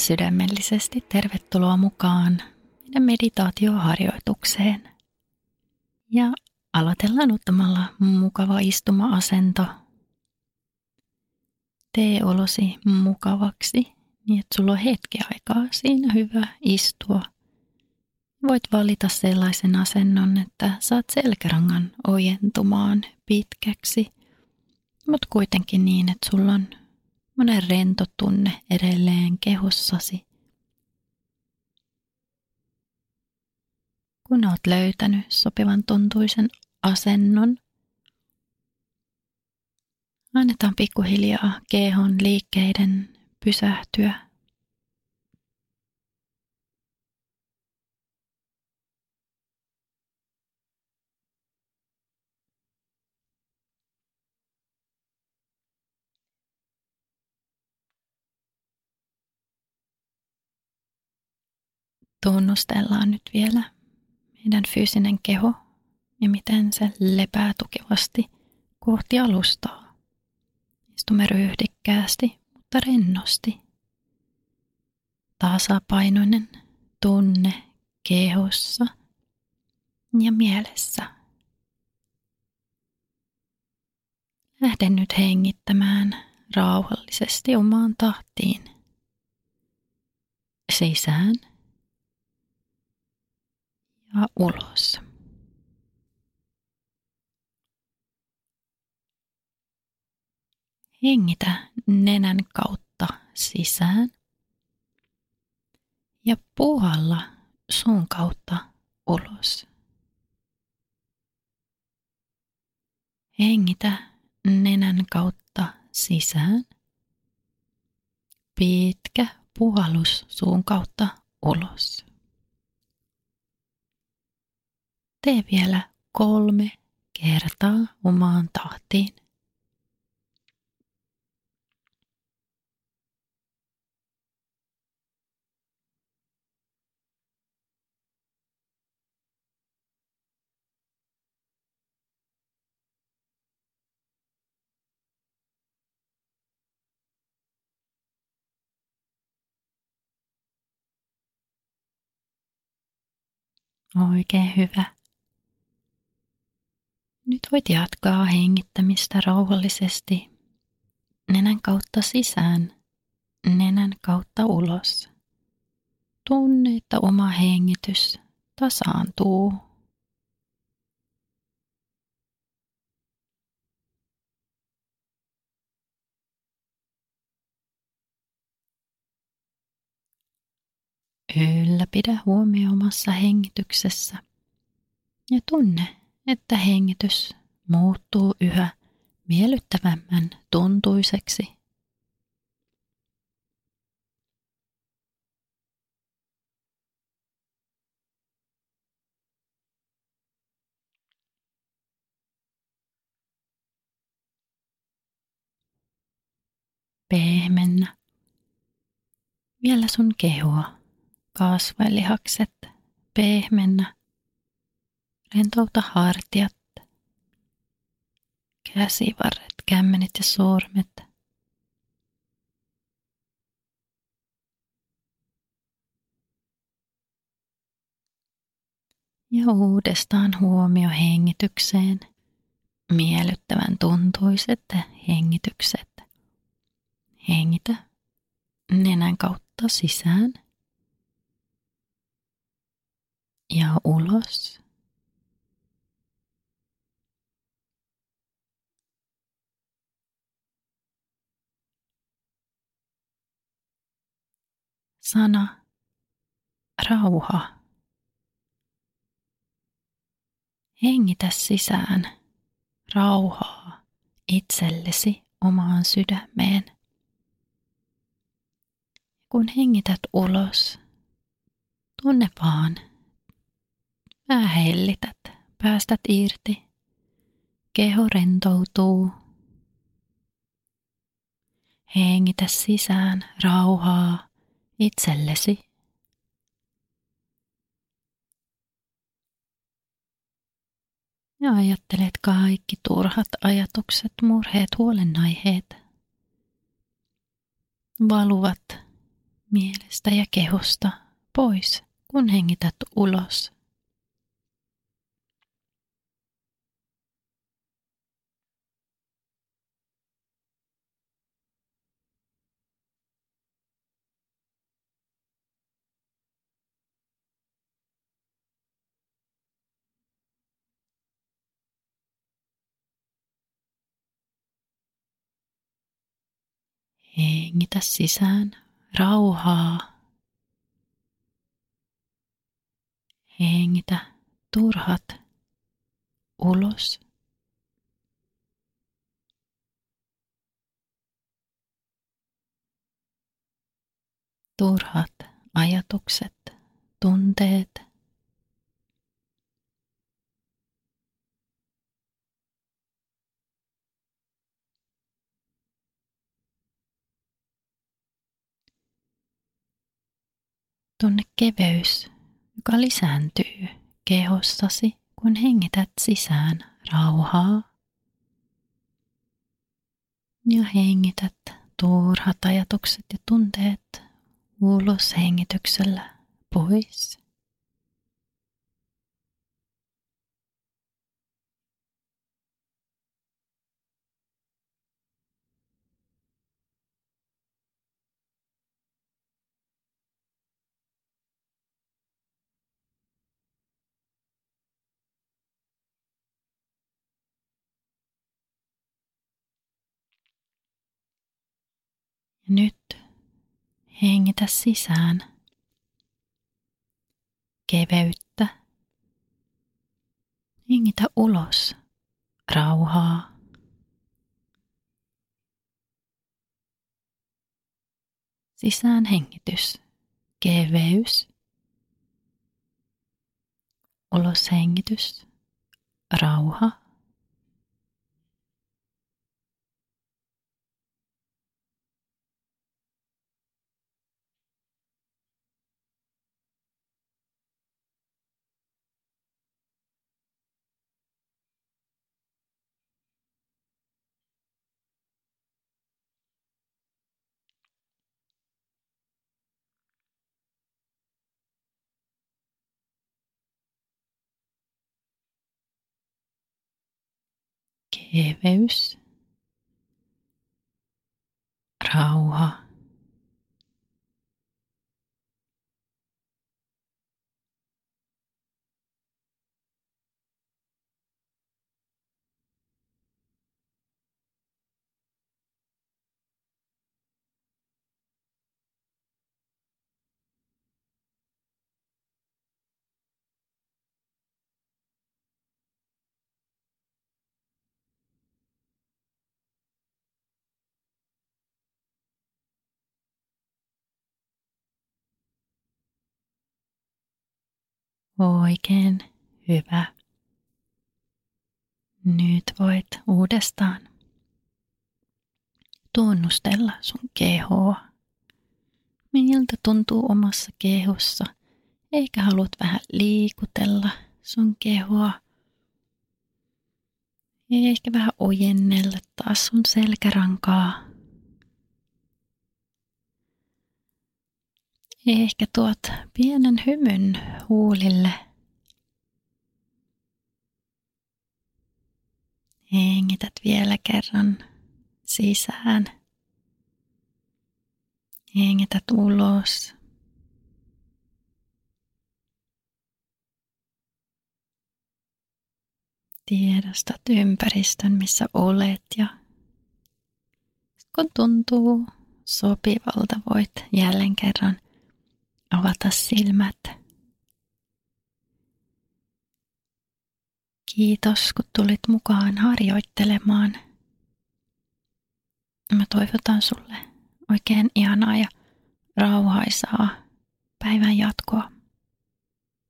sydämellisesti tervetuloa mukaan meidän meditaatioharjoitukseen. Ja aloitellaan ottamalla mukava istuma-asento. Tee olosi mukavaksi niin, että sulla on hetki aikaa siinä hyvä istua. Voit valita sellaisen asennon, että saat selkärangan ojentumaan pitkäksi, mutta kuitenkin niin, että sulla on monen rento tunne edelleen kehossasi. Kun olet löytänyt sopivan tuntuisen asennon, annetaan pikkuhiljaa kehon liikkeiden pysähtyä tunnustellaan nyt vielä meidän fyysinen keho ja miten se lepää tukevasti kohti alustaa. Istumme ryhdikkäästi, mutta rennosti. Tasapainoinen tunne kehossa ja mielessä. Lähden nyt hengittämään rauhallisesti omaan tahtiin. Sisään ja ulos. Hengitä nenän kautta sisään ja puhalla suun kautta ulos. Hengitä nenän kautta sisään. Pitkä puhallus suun kautta ulos. Tee vielä kolme kertaa omaan tahtiin. Oikein hyvä. Nyt voit jatkaa hengittämistä rauhallisesti nenän kautta sisään, nenän kautta ulos. Tunne, että oma hengitys tasaantuu. Ylläpidä huomio omassa hengityksessä ja tunne, että hengitys muuttuu yhä miellyttävämmän tuntuiseksi. Pehmennä. Vielä sun kehoa, kasvailihakset, pehmennä Rentouta hartiat, käsivarret, kämmenet ja sormet. Ja uudestaan huomio hengitykseen. Miellyttävän tuntuiset hengitykset. Hengitä nenän kautta sisään ja ulos. Sana rauha. Hengitä sisään rauhaa itsellesi omaan sydämeen. Kun hengität ulos, tunne vaan. Pää hellität, päästät irti. Keho rentoutuu. Hengitä sisään rauhaa itsellesi. Ja ajattelet kaikki turhat ajatukset, murheet, huolenaiheet valuvat mielestä ja kehosta pois, kun hengität ulos. Hengitä sisään rauhaa. Hengitä turhat ulos. Turhat ajatukset, tunteet, Tunne keveys, joka lisääntyy kehossasi, kun hengität sisään rauhaa. Ja hengität turhat ajatukset ja tunteet ulos hengityksellä pois. Nyt hengitä sisään keveyttä. Hengitä ulos rauhaa. Sisään hengitys, keveys. Ulos hengitys, rauha. Keveys, rauha. Oikein hyvä. Nyt voit uudestaan tunnustella sun kehoa. Miltä tuntuu omassa kehossa, eikä haluat vähän liikutella sun kehoa. Ja ehkä vähän ojennella taas sun selkärankaa. Ehkä tuot pienen hymyn huulille. Hengität vielä kerran sisään. Hengität ulos. Tiedostat ympäristön, missä olet ja kun tuntuu sopivalta, voit jälleen kerran avata silmät. Kiitos, kun tulit mukaan harjoittelemaan. Mä toivotan sulle oikein ihanaa ja rauhaisaa päivän jatkoa.